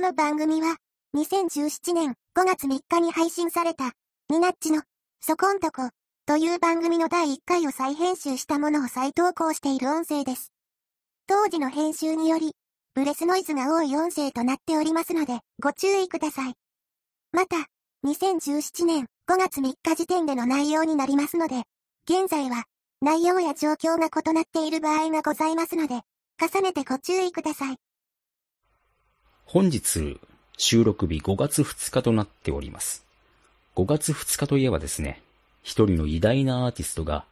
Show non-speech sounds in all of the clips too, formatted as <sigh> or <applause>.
この番組は、2017年5月3日に配信された、ニナッチの、そこんとこ、という番組の第1回を再編集したものを再投稿している音声です。当時の編集により、ブレスノイズが多い音声となっておりますので、ご注意ください。また、2017年5月3日時点での内容になりますので、現在は、内容や状況が異なっている場合がございますので、重ねてご注意ください。本日、収録日5月2日となっております。5月2日といえばですね、一人の偉大なアーティストが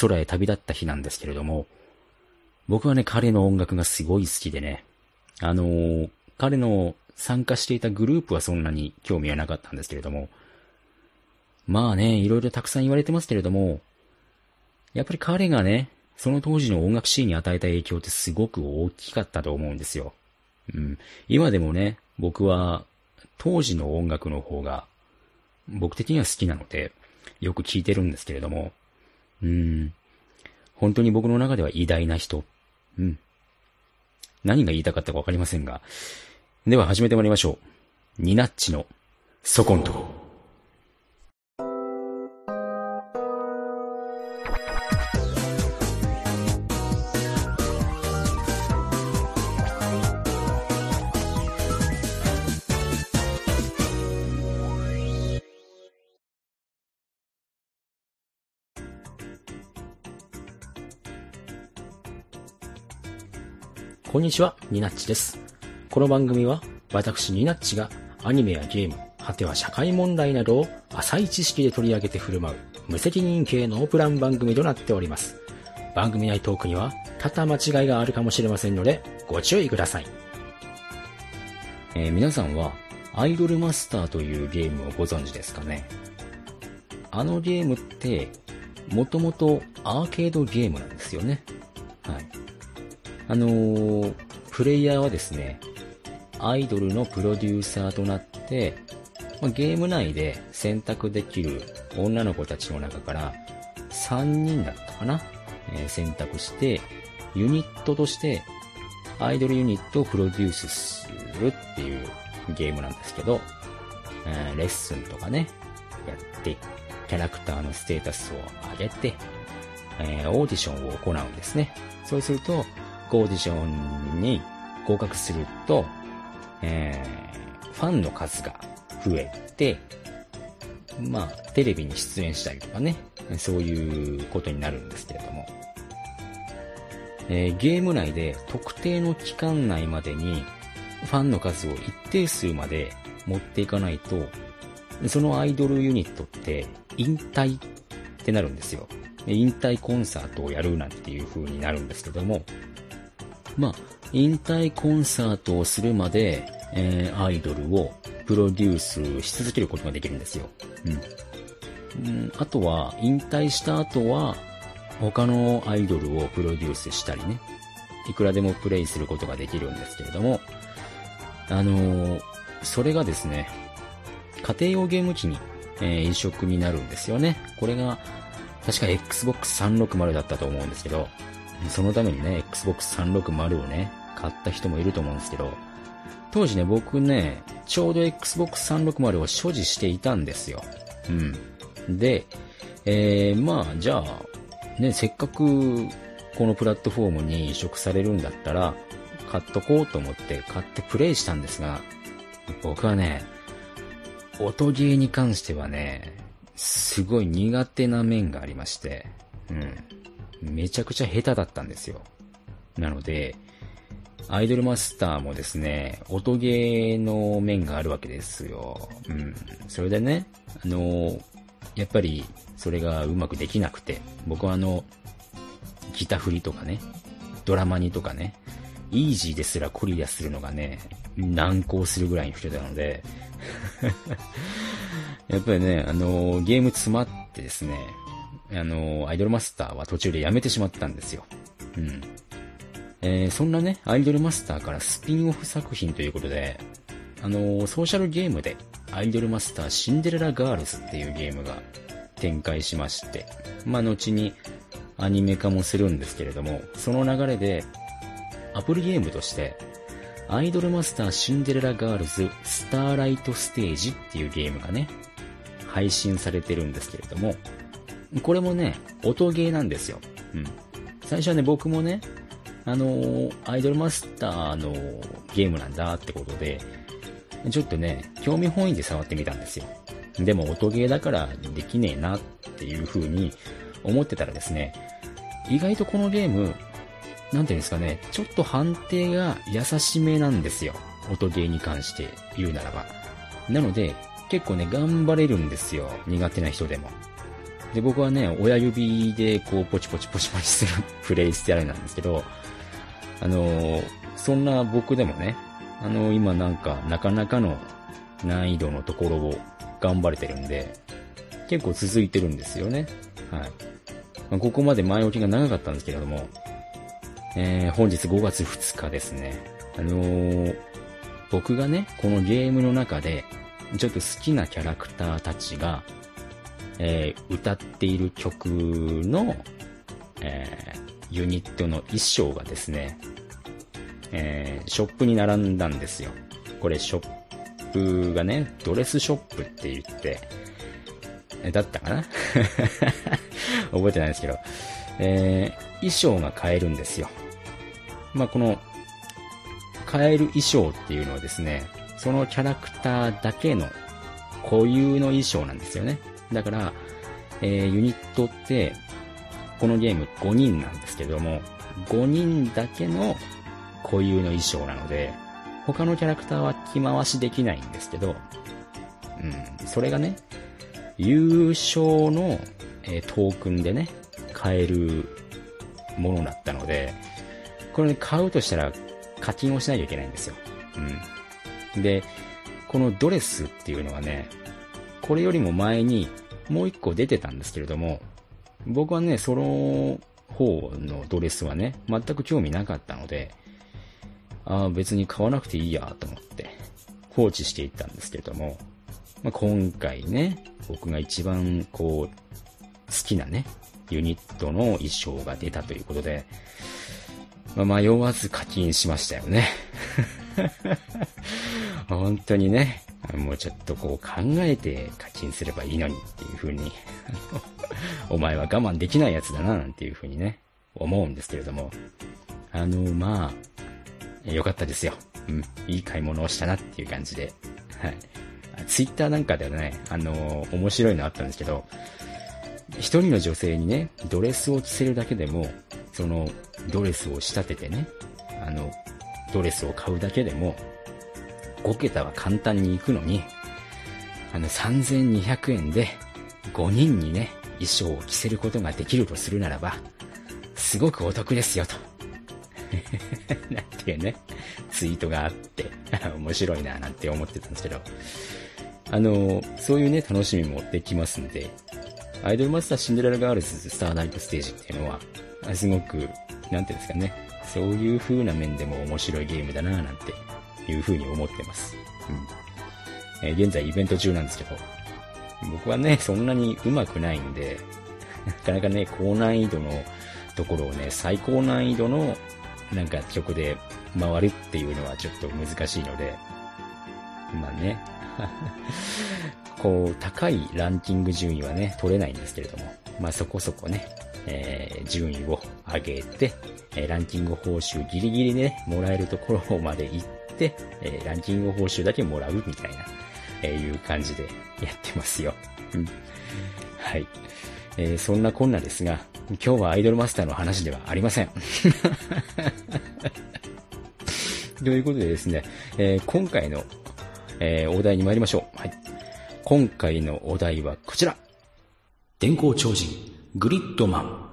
空へ旅立った日なんですけれども、僕はね、彼の音楽がすごい好きでね、あのー、彼の参加していたグループはそんなに興味はなかったんですけれども、まあね、いろいろたくさん言われてますけれども、やっぱり彼がね、その当時の音楽シーンに与えた影響ってすごく大きかったと思うんですよ。うん。今でもね、僕は当時の音楽の方が僕的には好きなので、よく聴いてるんですけれども、うん。本当に僕の中では偉大な人。うん。何が言いたかったかわかりませんが。では始めてまいりましょう。ニナッチの、そこんとこ。こんにちは、ニナッチです。この番組は、私ニナッチがアニメやゲーム、果ては社会問題などを浅い知識で取り上げて振る舞う、無責任系ノープラン番組となっております。番組内トークには、多々間違いがあるかもしれませんので、ご注意ください。えー、皆さんは、アイドルマスターというゲームをご存知ですかね？あのゲームって、もともとアーケードゲームなんですよね。はい。あのー、プレイヤーはですね、アイドルのプロデューサーとなって、ま、ゲーム内で選択できる女の子たちの中から3人だったかな、えー、選択して、ユニットとしてアイドルユニットをプロデュースするっていうゲームなんですけど、えー、レッスンとかね、やって、キャラクターのステータスを上げて、えー、オーディションを行うんですね。そうすると、オーディションに合格すると、えー、ファンの数が増えて、まあ、テレビに出演したりとかね、そういうことになるんですけれども、えー、ゲーム内で特定の期間内までにファンの数を一定数まで持っていかないと、そのアイドルユニットって引退ってなるんですよ。引退コンサートをやるなんていう風になるんですけども、まあ、引退コンサートをするまで、えー、アイドルをプロデュースし続けることができるんですよ。うん。うん、あとは、引退した後は、他のアイドルをプロデュースしたりね、いくらでもプレイすることができるんですけれども、あのー、それがですね、家庭用ゲーム機に、えー、移植になるんですよね。これが、確か Xbox 360だったと思うんですけど、そのためにね、Xbox 360をね、買った人もいると思うんですけど、当時ね、僕ね、ちょうど Xbox 360を所持していたんですよ。うん。で、えー、まあ、じゃあ、ね、せっかくこのプラットフォームに移植されるんだったら、買っとこうと思って買ってプレイしたんですが、僕はね、音ゲーに関してはね、すごい苦手な面がありまして、うん。めちゃくちゃ下手だったんですよ。なので、アイドルマスターもですね、音ゲーの面があるわけですよ。うん。それでね、あの、やっぱりそれがうまくできなくて、僕はあの、ギタフリとかね、ドラマにとかね、イージーですらクリアするのがね、難航するぐらいに人たので <laughs> やっぱりね、あの、ゲーム詰まってですね、あの、アイドルマスターは途中でやめてしまったんですよ。うん。えー、そんなね、アイドルマスターからスピンオフ作品ということで、あのソーシャルゲームで、アイドルマスターシンデレラガールズっていうゲームが展開しまして、まあ、後にアニメ化もするんですけれども、その流れで、アプリゲームとして、アイドルマスターシンデレラガールズスターライトステージっていうゲームがね、配信されてるんですけれども、これもね、音ゲーなんですよ。うん。最初はね、僕もね、あのー、アイドルマスターのゲームなんだってことで、ちょっとね、興味本位で触ってみたんですよ。でも音ゲーだからできねえなっていう風に思ってたらですね、意外とこのゲーム、なんていうんですかね、ちょっと判定が優しめなんですよ。音ゲーに関して言うならば。なので、結構ね、頑張れるんですよ。苦手な人でも。で、僕はね、親指でこう、ポチポチポチポチする <laughs> プレイスタイルなんですけど、あの、そんな僕でもね、あの、今なんか、なかなかの難易度のところを頑張れてるんで、結構続いてるんですよね。はい。まあ、ここまで前置きが長かったんですけれども、えー、本日5月2日ですね。あのー、僕がね、このゲームの中で、ちょっと好きなキャラクターたちが、えー、歌っている曲の、えー、ユニットの衣装がですね、えー、ショップに並んだんですよ。これショップがね、ドレスショップって言って、だったかな？<laughs> 覚えてないですけど、えー、衣装が買えるんですよ。まあ、この、買える衣装っていうのはですね、そのキャラクターだけの固有の衣装なんですよね。だから、えー、ユニットって、このゲーム5人なんですけども、5人だけの固有の衣装なので、他のキャラクターは着回しできないんですけど、うん、それがね、優勝の、えー、トークンでね、買えるものだったので、これね、買うとしたら課金をしないといけないんですよ。うん。で、このドレスっていうのはね、これよりも前にもう一個出てたんですけれども、僕はね、その方のドレスはね、全く興味なかったので、ああ、別に買わなくていいやと思って放置していったんですけれども、まあ、今回ね、僕が一番こう、好きなね、ユニットの衣装が出たということで、まあ、迷わず課金しましたよね。<laughs> 本当にね、もうちょっとこう考えて課金すればいいのにっていう風に <laughs> お前は我慢できないやつだななんていう風にね、思うんですけれども、あの、まあ、良かったですよ。うん。いい買い物をしたなっていう感じで。はい。ツイッターなんかではね、あの、面白いのあったんですけど、一人の女性にね、ドレスを着せるだけでも、その、ドレスを仕立ててね、あの、ドレスを買うだけでも、5桁は簡単に行くのに、あの、3200円で5人にね、衣装を着せることができるとするならば、すごくお得ですよと。<laughs> なんていうね、ツイートがあって、<laughs> 面白いななんて思ってたんですけど、あの、そういうね、楽しみもできますんで、アイドルマスターシンデレラガールズスターナイトステージっていうのは、すごく、なんていうんですかね、そういう風な面でも面白いゲームだななんていう風に思ってます。うん。えー、現在イベント中なんですけど、僕はね、<laughs> そんなに上手くないんで、<laughs> なかなかね、高難易度のところをね、最高難易度のなんか曲で回るっていうのはちょっと難しいので、まあね、<laughs> こう、高いランキング順位はね、取れないんですけれども、まあそこそこね、えー、順位を上げて、えー、ランキング報酬ギリギリね、もらえるところまで行って、えー、ランキング報酬だけもらうみたいな、えいう感じでやってますよ。うん。はい。えそんなこんなですが、今日はアイドルマスターの話ではありません。<laughs> ということでですね、えー、今回の、えー、お題に参りましょう。はい。今回のお題はこちら。電光超人、グリッドマン。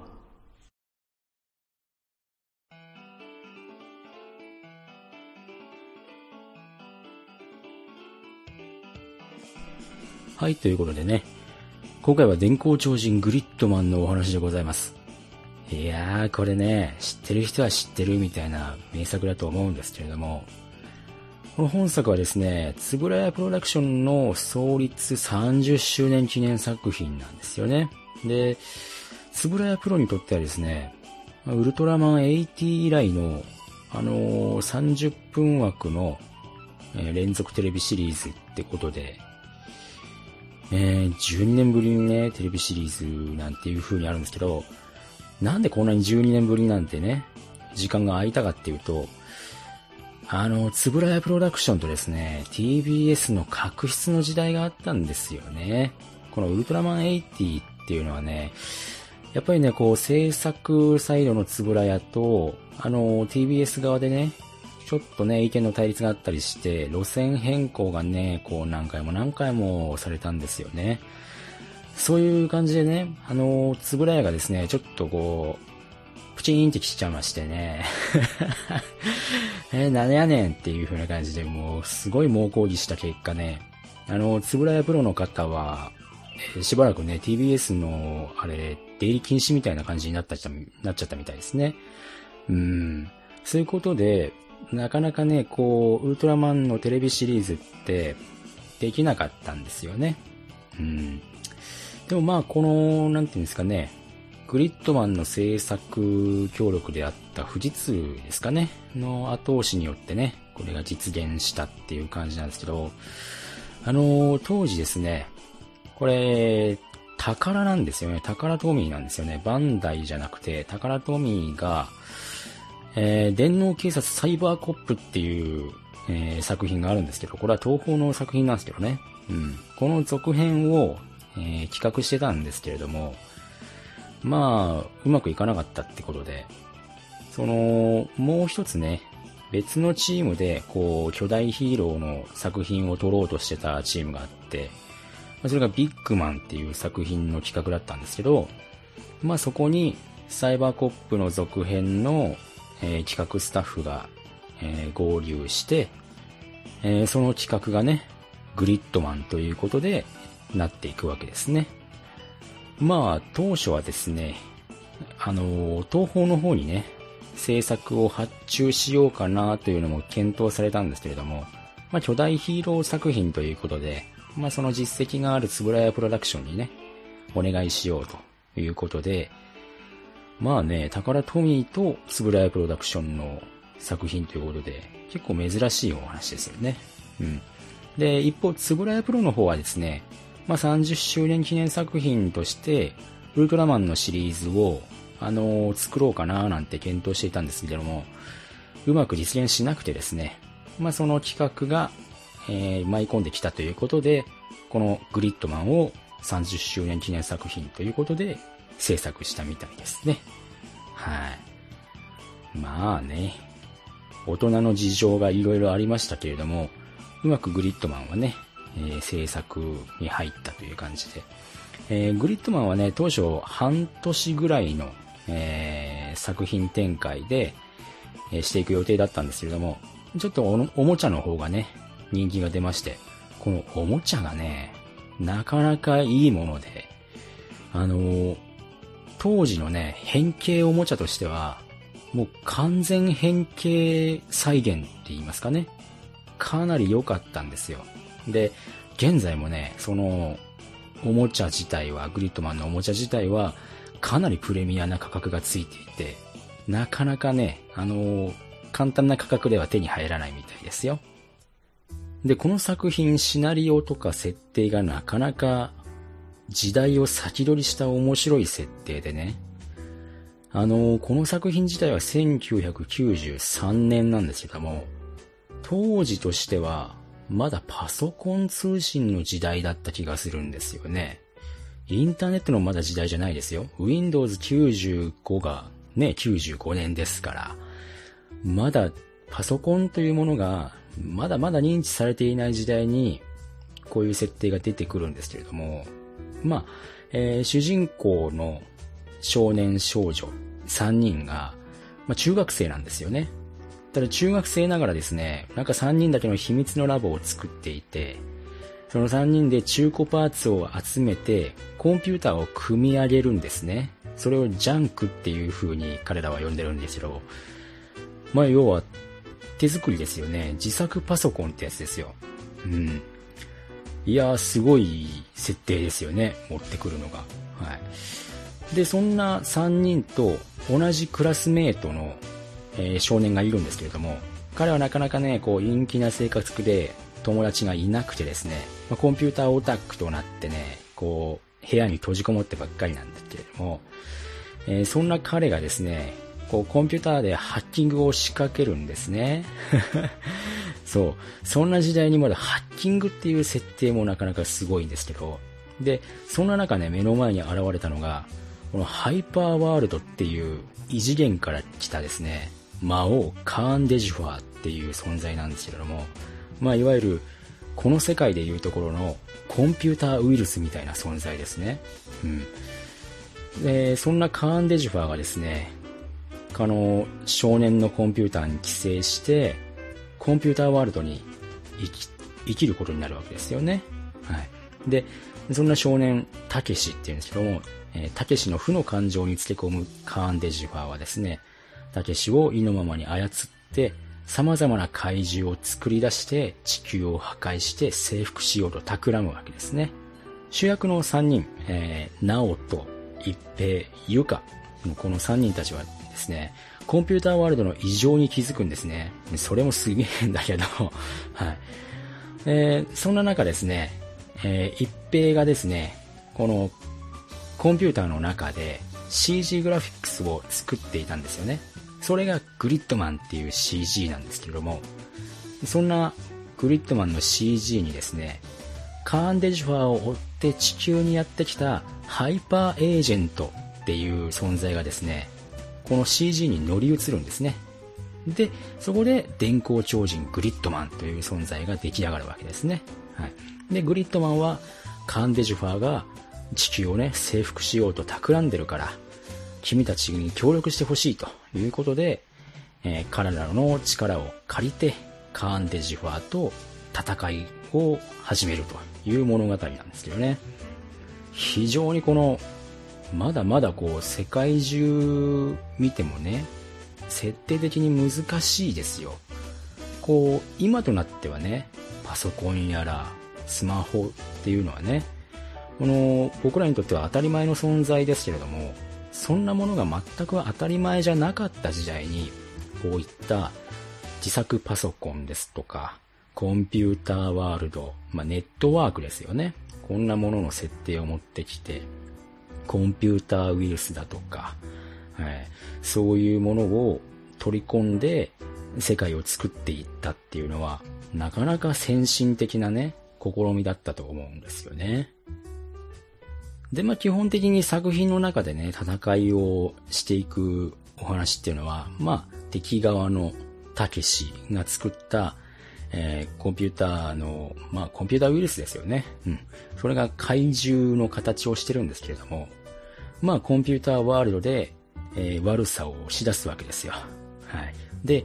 はい、ということでね、今回は電光超人グリッドマンのお話でございます。いやー、これね、知ってる人は知ってるみたいな名作だと思うんですけれども、この本作はですね、つぶらやプロダクションの創立30周年記念作品なんですよね。で、つぶらやプロにとってはですね、ウルトラマン80以来のあのー30分枠の、え連続テレビシリーズってことで、えー12年ぶりにね、テレビシリーズなんていう風にあるんですけど、なんでこんなに12年ぶりなんてね、時間が空いたかっていうと、あの、つぶらやプロダクションとですね、TBS の確執の時代があったんですよね。このウルトラマン80っていうのはね、やっぱりね、こう、制作サイドのつぶらやと、あの、TBS 側でね、ちょっとね、意見の対立があったりして、路線変更がね、こう何回も何回もされたんですよね。そういう感じでね、あの、つぶらやがですね、ちょっとこう、プチーンってきちゃいましてね。<laughs> えー、何やねんっていう風な感じで、もう、すごい猛抗議した結果ね、あの、つぶらやプロの方は、えしばらくね、TBS の、あれ、出入り禁止みたいな感じになったなっちゃったみたいですね。うん。そういうことで、なかなかね、こう、ウルトラマンのテレビシリーズって、できなかったんですよね。うん。でもまあ、この、なんていうんですかね、グリッドマンの制作協力であった富士通ですかね、の後押しによってね、これが実現したっていう感じなんですけど、あのー当時ですね、これ、宝なんですよね。宝トミーなんですよね。バンダイじゃなくて、宝トミーが、えー電脳警察サイバーコップっていう、えー作品があるんですけど、これは東宝の作品なんですけどね。うん。この続編を、えー企画してたんですけれども、まあ、うまくいかなかったってことで、その、もう一つね、別のチームで、こう、巨大ヒーローの作品を撮ろうとしてたチームがあって、それがビッグマンっていう作品の企画だったんですけど、まあそこに、サイバーコップの続編の、えー企画スタッフが、えー合流して、えーその企画がね、グリッドマンということで、なっていくわけですね。まあ、当初はですね、あの、東宝の方にね、制作を発注しようかなというのも検討されたんですけれども、まあ、巨大ヒーロー作品ということで、まあ、その実績があるつぶらやプロダクションにね、お願いしようということで、まあね、宝トミーとつぶらやプロダクションの作品ということで、結構珍しいお話ですよね。うん。で、一方、つぶらやプロの方はですね、まあ、30周年記念作品として、ウルトラマンのシリーズを、あのー作ろうかななんて検討していたんですけども、うまく実現しなくてですね、まあ、その企画が、えー舞い込んできたということで、このグリッドマンを30周年記念作品ということで制作したみたいですね。はい。まあね、大人の事情がいろいろありましたけれども、うまくグリッドマンはね、えー制作に入ったという感じで、えーグリッドマンはね、当初半年ぐらいの、えー作品展開で、えしていく予定だったんですけれども、ちょっとおもちゃの方がね、人気が出まして、このおもちゃがね、なかなかいいもので、あの当時のね、変形おもちゃとしては、もう完全変形再現って言いますかね。かなり良かったんですよ。で、現在もね、その、おもちゃ自体は、グリッドマンのおもちゃ自体は、かなりプレミアな価格がついていて、なかなかね、あのー簡単な価格では手に入らないみたいですよ。で、この作品、シナリオとか設定がなかなか時代を先取りした面白い設定でね。あの、この作品自体は1993年なんですけども、当時としては、まだパソコン通信の時代だった気がするんですよね。インターネットのまだ時代じゃないですよ。Windows 95がね、95年ですから、まだパソコンというものが、まだまだ認知されていない時代に、こういう設定が出てくるんですけれども、まあ、えー主人公の少年少女3人が、まあ、中学生なんですよね。ただ中学生ながらですね、なんか3人だけの秘密のラボを作っていて、その3人で中古パーツを集めて、コンピューターを組み上げるんですね。それをジャンクっていう風に彼らは呼んでるんですけど、まあ要は手作りですよね。自作パソコンってやつですよ。うん。いやー、すごい設定ですよね。持ってくるのが。はい。で、そんな3人と同じクラスメートの、えー、少年がいるんですけれども、彼はなかなかね、こう、陰気な性格で友達がいなくてですね、まあ、コンピューターオタックとなってね、こう、部屋に閉じこもってばっかりなんですけれども、えー、そんな彼がですね、こう、コンピューターでハッキングを仕掛けるんですね。そう。そんな時代にまだハッキングっていう設定もなかなかすごいんですけど、で、そんな中ね、目の前に現れたのが、このハイパーワールドっていう異次元から来たですね、魔王カーン・デジファーっていう存在なんですけれども、まあ、いわゆる、この世界でいうところのコンピューターウイルスみたいな存在ですね。うん。で、そんなカーン・デジファーがですね、あの、少年のコンピューターに寄生して、コンピューターワールドに生き、生きることになるわけですよね。はい。で、そんな少年、たけしっていうんですけども、たけしの負の感情につけ込むカーン・デジファーはですね、たけしを意のままに操って、様々な怪獣を作り出して地球を破壊して征服しようと企むわけですね。主役の3人、えー、ナオと一平、ユカこの3人たちはですね、コンピューターワールドの異常に気づくんですね。それもすげえんだけど、<laughs> はい。えー、そんな中ですね、えー、一平がですね、このコンピューターの中で CG グラフィックスを作っていたんですよね。それがグリッドマンっていう CG なんですけれども、そんなグリッドマンの CG にですね、カーンデジファーを追って地球にやってきたハイパーエージェントっていう存在がですね、この CG に乗り移るんですね。で、そこで電光超人グリッドマンという存在が出来上がるわけですね。はい。で、グリッドマンはカーンデジュファーが地球をね、征服しようと企んでるから、君たちに協力してほしいということで、えー、彼らの力を借りて、カーン・デジファーと戦いを始めるという物語なんですけどね。非常にこの、まだまだこう、世界中見てもね、設定的に難しいですよ。こう、今となってはね、パソコンやら、スマホっていうのはね、この、僕らにとっては当たり前の存在ですけれども、そんなものが全く当たり前じゃなかった時代に、こういった自作パソコンですとか、コンピューターワールド、まあ、ネットワークですよね。こんなものの設定を持ってきて、コンピューターウイルスだとか、はい、そういうものを取り込んで世界を作っていったっていうのは、なかなか先進的なね、試みだったと思うんですよね。で、まあ基本的に作品の中でね、戦いをしていくお話っていうのは、まあ敵側のたけしが作った、えー、コンピューターの、まあコンピューターウイルスですよね。うん。それが怪獣の形をしてるんですけれども、まあコンピューターワールドで、えー、悪さを押し出すわけですよ。はい。で、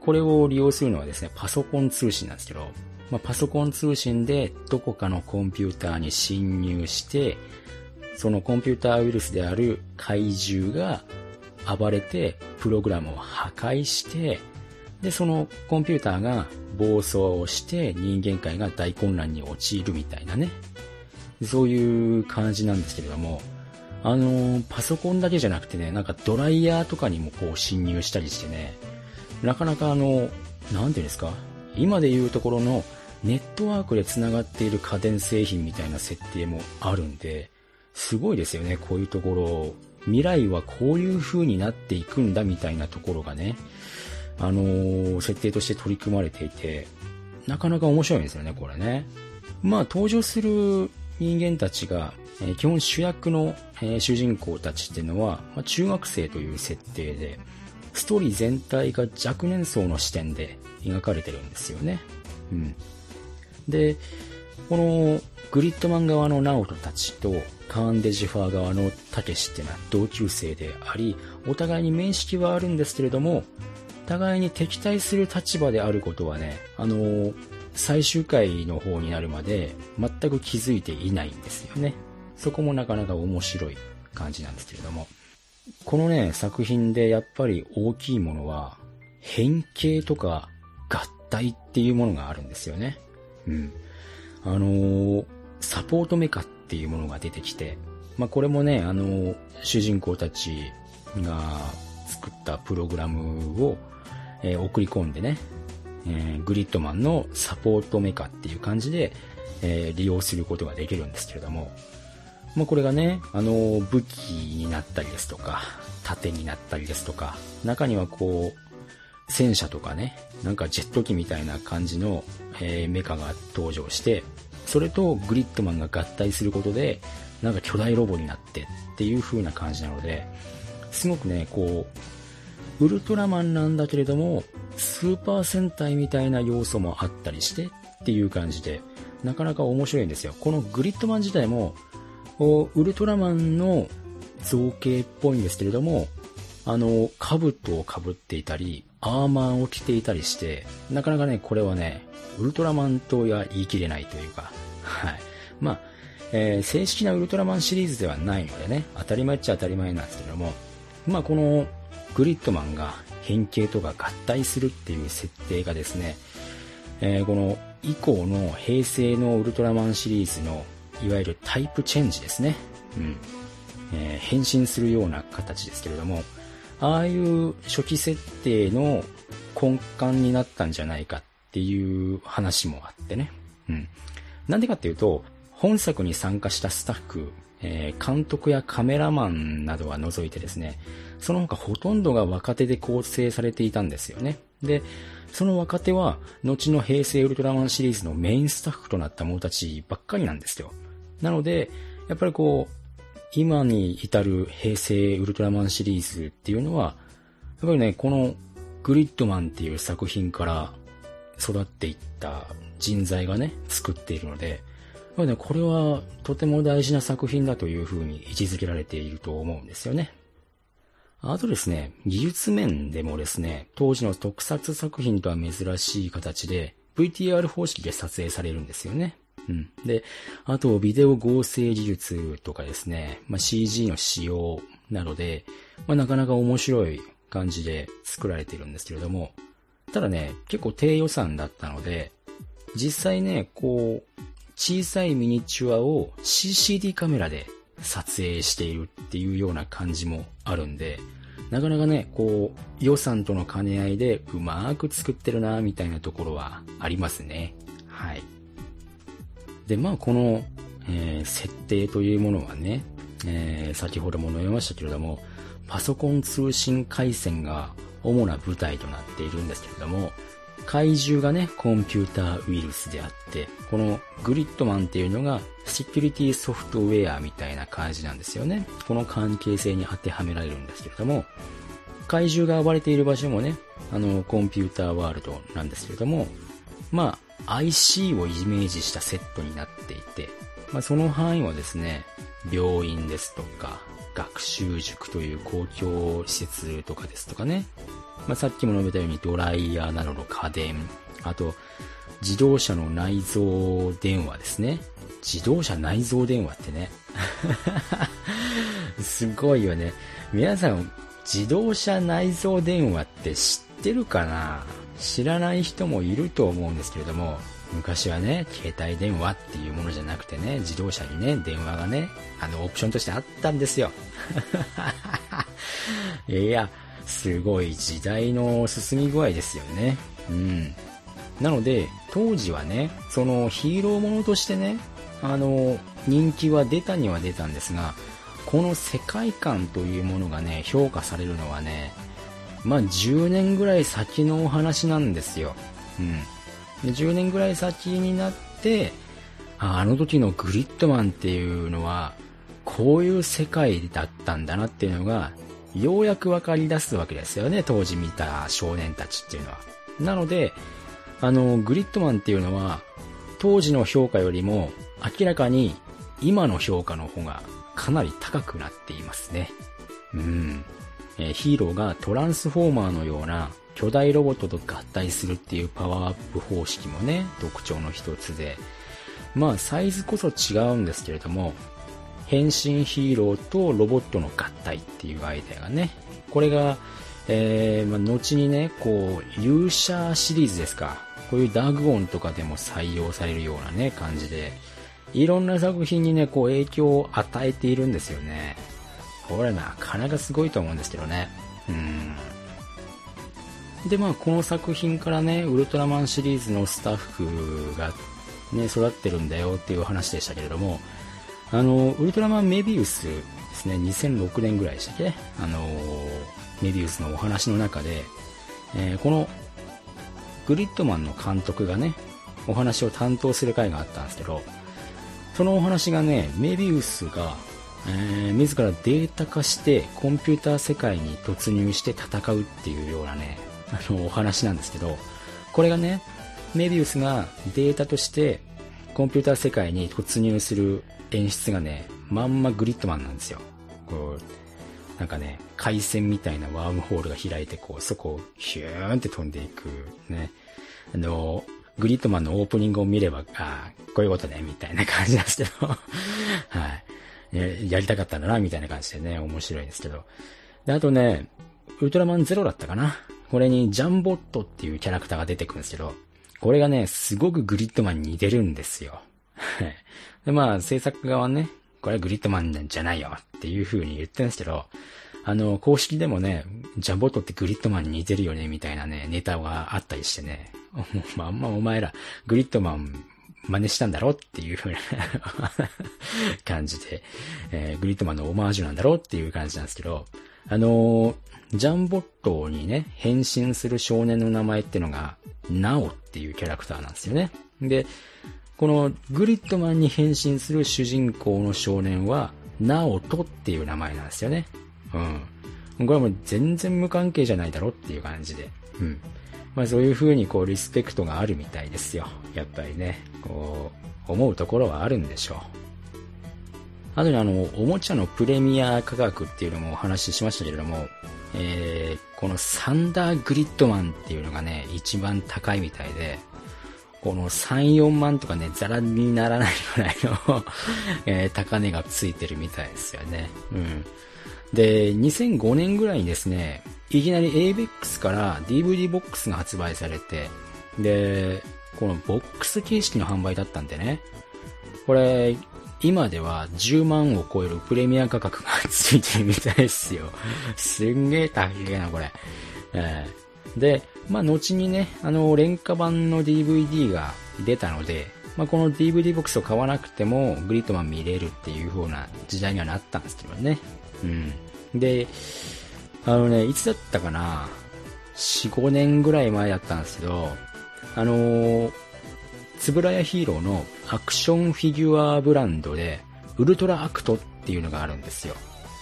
これを利用するのはですね、パソコン通信なんですけど、まあ、パソコン通信でどこかのコンピューターに侵入して、そのコンピューターウイルスである怪獣が暴れて、プログラムを破壊して、で、そのコンピューターが暴走をして人間界が大混乱に陥るみたいなね。そういう感じなんですけれども、あの、パソコンだけじゃなくてね、なんかドライヤーとかにもこう侵入したりしてね、なかなかあの、なんていうんですか、今で言うところのネットワークで繋がっている家電製品みたいな設定もあるんで、すごいですよね、こういうところ。未来はこういう風になっていくんだみたいなところがね、あのー、設定として取り組まれていて、なかなか面白いんですよね、これね。まあ、登場する人間たちが、え、基本主役の、え、主人公たちっていうのは、まあ、中学生という設定で、ストーリー全体が若年層の視点で描かれてるんですよね。うん。で、このグリッドマン側のナオトたちとカーンデジファー側のたけしっていうのは同級生であり、お互いに面識はあるんですけれども、互いに敵対する立場であることはね、あのー、最終回の方になるまで全く気づいていないんですよね。そこもなかなか面白い感じなんですけれども。このね、作品でやっぱり大きいものは、変形とか合体っていうものがあるんですよね。うん。あのー、サポートメカっていうものが出てきて、まあ、これもね、あの、主人公たちが作ったプログラムを、えー、送り込んでね、えー、グリッドマンのサポートメカっていう感じで、えー、利用することができるんですけれども、まあ、これがね、あの、武器になったりですとか、盾になったりですとか、中にはこう、戦車とかね、なんかジェット機みたいな感じの、えー、メカが登場して、それとグリッドマンが合体することで、なんか巨大ロボになってっていう風な感じなので、すごくね、こう、ウルトラマンなんだけれども、スーパー戦隊みたいな要素もあったりしてっていう感じで、なかなか面白いんですよ。このグリッドマン自体も、ウルトラマンの造形っぽいんですけれども、あの、兜をかぶっていたり、アーマーを着ていたりして、なかなかね、これはね、ウルトラマンとは言い切れないというか、はい。まあ、えー、正式なウルトラマンシリーズではないのでね、当たり前っちゃ当たり前なんですけども、まあこのグリッドマンが変形とか合体するっていう設定がですね、えー、この以降の平成のウルトラマンシリーズのいわゆるタイプチェンジですね。うん。えー、変身するような形ですけれども、ああいう初期設定の根幹になったんじゃないかっていう話もあってね。うん。なんでかっていうと、本作に参加したスタッフ、えー、監督やカメラマンなどは除いてですね、その他ほとんどが若手で構成されていたんですよね。で、その若手は、後の平成ウルトラマンシリーズのメインスタッフとなった者たちばっかりなんですよ。なので、やっぱりこう、今に至る平成ウルトラマンシリーズっていうのは、やっぱりね、このグリッドマンっていう作品から育っていった人材がね、作っているので、やっぱりね、これはとても大事な作品だというふうに位置づけられていると思うんですよね。あとですね、技術面でもですね、当時の特撮作品とは珍しい形で VTR 方式で撮影されるんですよね。うん。で、あと、ビデオ合成技術とかですね、まあ、CG の使用などで、まあ、なかなか面白い感じで作られているんですけれども、ただね、結構低予算だったので、実際ね、こう、小さいミニチュアを CCD カメラで撮影しているっていうような感じもあるんで、なかなかね、こう、予算との兼ね合いでうまく作ってるな、みたいなところはありますね。はい。で、まあ、この、えー、設定というものはね、えー、先ほども述べましたけれども、パソコン通信回線が主な舞台となっているんですけれども、怪獣がね、コンピューターウイルスであって、このグリッドマンっていうのがセキュリティソフトウェアみたいな感じなんですよね。この関係性に当てはめられるんですけれども、怪獣が暴れている場所もね、あの、コンピューターワールドなんですけれども、まあ、IC をイメージしたセットになっていて、まあ、その範囲はですね、病院ですとか、学習塾という公共施設とかですとかね、まあ、さっきも述べたようにドライヤーなどの家電、あと、自動車の内蔵電話ですね。自動車内蔵電話ってね。<laughs> すごいよね。皆さん、自動車内蔵電話って知ってるかな？知らない人もいると思うんですけれども、昔はね、携帯電話っていうものじゃなくてね、自動車にね、電話がね、あの、オプションとしてあったんですよ。<laughs> いや、すごい時代の進み具合ですよね。うん。なので、当時はね、そのヒーローものとしてね、あの、人気は出たには出たんですが、この世界観というものがね、評価されるのはね、まあ10年ぐらい先のお話なんですよ。うん。で10年ぐらい先になって、ああの時のグリッドマンっていうのは、こういう世界だったんだなっていうのがようやく分かり出すわけですよね、当時見た少年たちっていうのは。なので、あの、グリッドマンっていうのは、当時の評価よりも明らかに今の評価の方がかなり高くなっていますね。うん。えヒーローがトランスフォーマーのような巨大ロボットと合体するっていうパワーアップ方式もね、特徴の一つで、まあサイズこそ違うんですけれども、変身ヒーローとロボットの合体っていうアイデアがね、これが、えー、まあ、後にね、こう、勇者シリーズですか。こういうダーグオンとかでも採用されるようなね、感じで、いろんな作品にね、こう影響を与えているんですよね。これなかなかすごいと思うんですけどね。うん。で、まあ、この作品からね、ウルトラマンシリーズのスタッフがね、育ってるんだよっていう話でしたけれども、あの、ウルトラマンメビウスですね、2006年ぐらいでしたっけ？あの、メビウスのお話の中で、えーこのグリッドマンの監督がね、お話を担当する回があったんですけど、そのお話がね、メビウスが、えー自らデータ化してコンピューター世界に突入して戦うっていうようなね、あの、お話なんですけど、これがね、メビウスがデータとしてコンピューター世界に突入する演出がね、まんまグリッドマンなんですよ。こう、なんかね、回線みたいなワームホールが開いて、こう、そこをヒューンって飛んでいく、ね。あの、グリッドマンのオープニングを見れば、ああ、こういうことね、みたいな感じなんですけど、<laughs> はい。ややりたかったんだな、みたいな感じでね、面白いんですけど。で、あとね、ウルトラマンゼロだったかな。これにジャンボットっていうキャラクターが出てくるんですけど、これがね、すごくグリッドマンに似てるんですよ。は <laughs> いで、まあ、制作側ね、これはグリッドマンじゃないよっていう風に言ってるんですけど、あの、公式でもね、ジャンボットってグリッドマンに似てるよね、みたいなね、ネタがあったりしてね、も <laughs> うまあんまお前ら、グリッドマン真似したんだろうっていう風な <laughs> 感じで、えーグリッドマンのオマージュなんだろうっていう感じなんですけど、あのージャンボットにね、変身する少年の名前ってのが、ナオっていうキャラクターなんですよね。で、このグリッドマンに変身する主人公の少年は、ナオトっていう名前なんですよね。うん。これはもう全然無関係じゃないだろっていう感じで。うん。まあそういう風にこうリスペクトがあるみたいですよ。やっぱりね、こう、思うところはあるんでしょう。あとにあの、おもちゃのプレミア価格っていうのもお話ししましたけれども、えー、このサンダーグリッドマンっていうのがね、一番高いみたいで、この3、4万とかね、ザラにならないぐらいの、えー高値がついてるみたいですよね。うん。で、2005年ぐらいにですね、いきなり ABEX から DVD ボックスが発売されて、で、このボックス形式の販売だったんでね、これ、今では10万を超えるプレミア価格がついてるみたいですよ。すんげえ高いな、これ。えーで、まあ、後にね、あの、廉価版の DVD が出たので、まあ、この DVD ボックスを買わなくても、グリッドマン見れるっていう風な時代にはなったんですけどね。うん。で、あのね、いつだったかな ?4、5年ぐらい前だったんですけど、あのー、つぶらやヒーローのアクションフィギュアブランドで、ウルトラアクトっていうのがあるんですよ。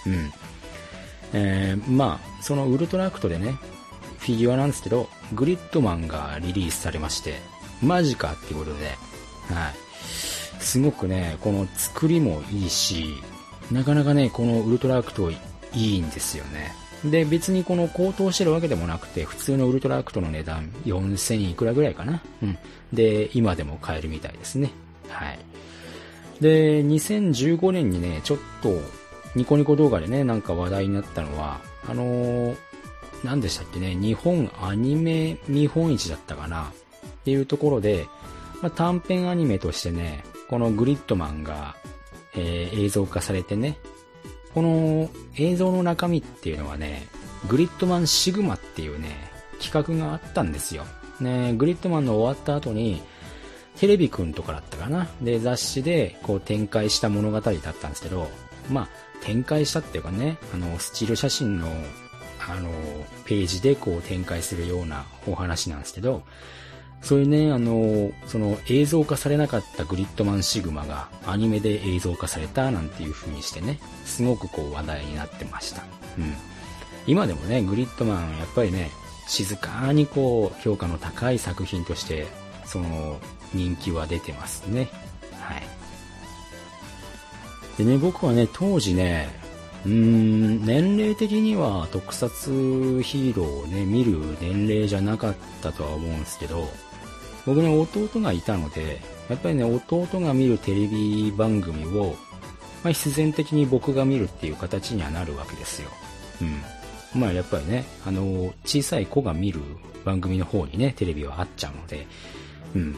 うん。えー、まあ、そのウルトラアクトでね、フィギュアなんですけど、グリッドマンがリリースされまして、マジかっていうことで、はい。すごくね、この作りもいいし、なかなかね、このウルトラアクトいいんですよね。で、別にこの高騰してるわけでもなくて、普通のウルトラアクトの値段4000いくらぐらいかな。うん。で、今でも買えるみたいですね。はい。で、2015年にね、ちょっと、ニコニコ動画でね、なんか話題になったのは、あのー、何でしたっけね、日本アニメ見本市だったかなっていうところで、まあ、短編アニメとしてね、このグリッドマンが、えー映像化されてね、この映像の中身っていうのはね、グリッドマンシグマっていうね、企画があったんですよ。ね、グリッドマンの終わった後に、テレビくんとかだったかな？で、雑誌でこう展開した物語だったんですけど、まあ、展開したっていうかね、あの、スチール写真の、あの、ページでこう展開するようなお話なんですけど、そういうね、あの、その映像化されなかったグリッドマンシグマがアニメで映像化されたなんていう風にしてね、すごくこう話題になってました。うん。今でもね、グリッドマンやっぱりね、静かにこう評価の高い作品として、その人気は出てますね。はい。でね、僕はね、当時ね、うーん、年齢的には特撮ヒーローをね、見る年齢じゃなかったとは思うんですけど、僕ね、弟がいたので、やっぱりね、弟が見るテレビ番組を、まあ、必然的に僕が見るっていう形にはなるわけですよ。うん。まあ、やっぱりね、あの、小さい子が見る番組の方にね、テレビはあっちゃうので、うん。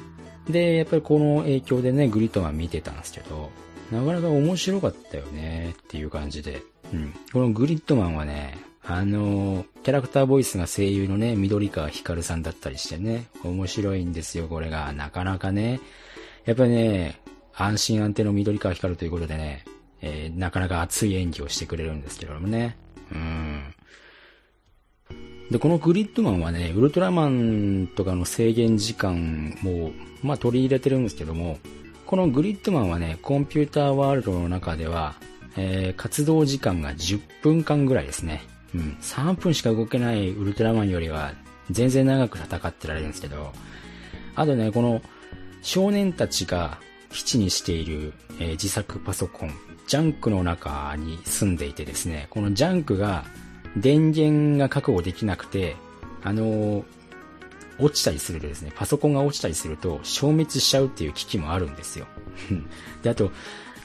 で、やっぱりこの影響でね、グリッドマン見てたんですけど、なかなか面白かったよねっていう感じで。うん。このグリッドマンはね、あの、キャラクターボイスが声優のね、緑川光さんだったりしてね、面白いんですよ、これが。なかなかね。やっぱりね、安心安定の緑川光ということでね、えー、なかなか熱い演技をしてくれるんですけどもね。うん。で、このグリッドマンはね、ウルトラマンとかの制限時間も、まあ取り入れてるんですけども、このグリッドマンはね、コンピューターワールドの中では、えー、活動時間が10分間ぐらいですね。うん、3分しか動けないウルトラマンよりは全然長く戦ってられるんですけど、あとね、この少年たちが基地にしている、えー、自作パソコン、ジャンクの中に住んでいてですね、このジャンクが電源が確保できなくて、あのー、落ちたりするとですね、パソコンが落ちたりすると消滅しちゃうっていう危機もあるんですよ。<laughs> で、あと、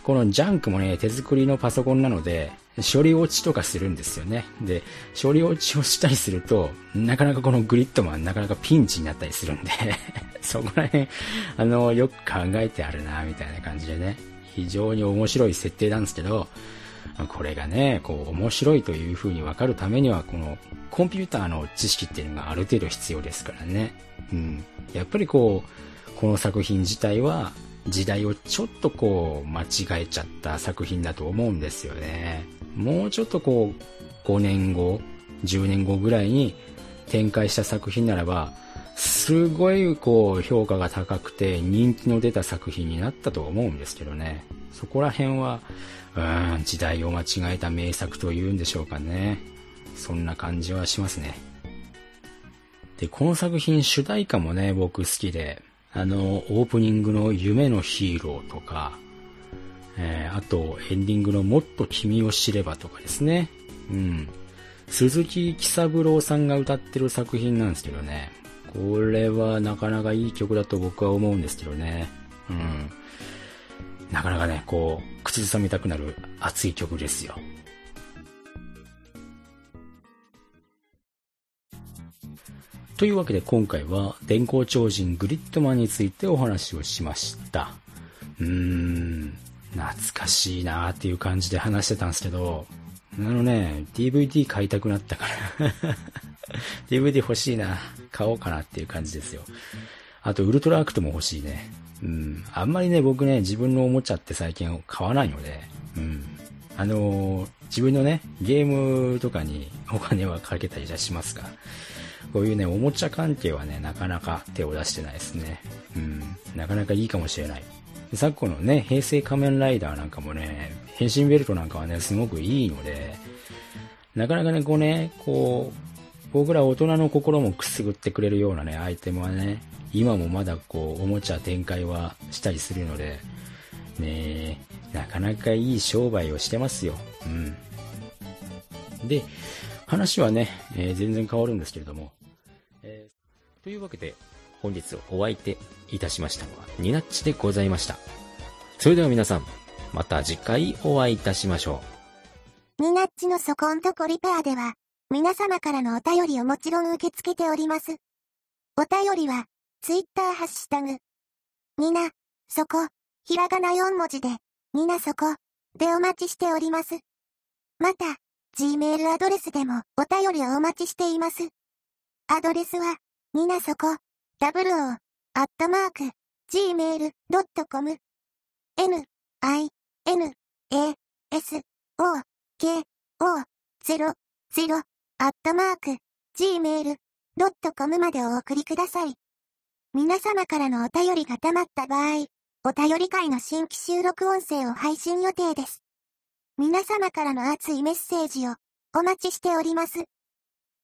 このジャンクもね、手作りのパソコンなので、処理落ちとかするんですよね。で、処理落ちをしたりすると、なかなかこのグリッドマンなかなかピンチになったりするんで <laughs> そこら辺、あの、よく考えてあるな、みたいな感じでね、非常に面白い設定なんですけど、これがね、こう、面白いという風に分かるためには、この、コンピューターの知識っていうのがある程度必要ですからね。うん。やっぱりこう、この作品自体は、時代をちょっとこう、間違えちゃった作品だと思うんですよね。もうちょっとこう、5年後、10年後ぐらいに展開した作品ならば、すごいこう評価が高くて人気の出た作品になったと思うんですけどね。そこら辺は、うん、時代を間違えた名作というんでしょうかね。そんな感じはしますね。で、この作品主題歌もね、僕好きで、あの、オープニングの夢のヒーローとか、えー、あと、エンディングのもっと君を知ればとかですね。うん。鈴木喜三郎さんが歌ってる作品なんですけどね。これはなかなかいい曲だと僕は思うんですけどね。うん。なかなかね、こう、口ずさみたくなる熱い曲ですよ。というわけで今回は電光超人グリッドマンについてお話をしました。うーん、懐かしいなーっていう感じで話してたんですけど、あのね、DVD 買いたくなったから <laughs> DVD 欲しいな。買おうかなっていう感じですよ。あと、ウルトラアクトも欲しいね。うん。あんまりね、僕ね、自分のおもちゃって最近買わないので、うん。あのー、自分のね、ゲームとかにお金はかけたりしますが、こういうね、おもちゃ関係はね、なかなか手を出してないですね。うん。なかなかいいかもしれない。昨今のね、平成仮面ライダーなんかもね、変身ベルトなんかはね、すごくいいので、なかなかね、こうね、こう、僕ら大人の心もくすぐってくれるようなね、アイテムはね、今もまだこう、おもちゃ展開はしたりするので、ねなかなかいい商売をしてますよ。うん。で、話はね、えー、全然変わるんですけれども、というわけで、本日お相手いたしましたのは、ニナッチでございました。それでは皆さん、また次回お会いいたしましょう。ニナッチのそこんとこリペアでは、皆様からのお便りをもちろん受け付けております。お便りは、ツイッターハッシュタグ、ニナ、そこ、ひらがな4文字で、ニナそこ、でお待ちしております。また、Gmail アドレスでもお便りをお待ちしています。アドレスは、ニナそこ、w o アットマーク、gmail.com、n, i, n, a, s, o, k, o, 0, 0, アットマーク、gmail.com までお送りください。皆様からのお便りが溜まった場合、お便り会の新規収録音声を配信予定です。皆様からの熱いメッセージをお待ちしております。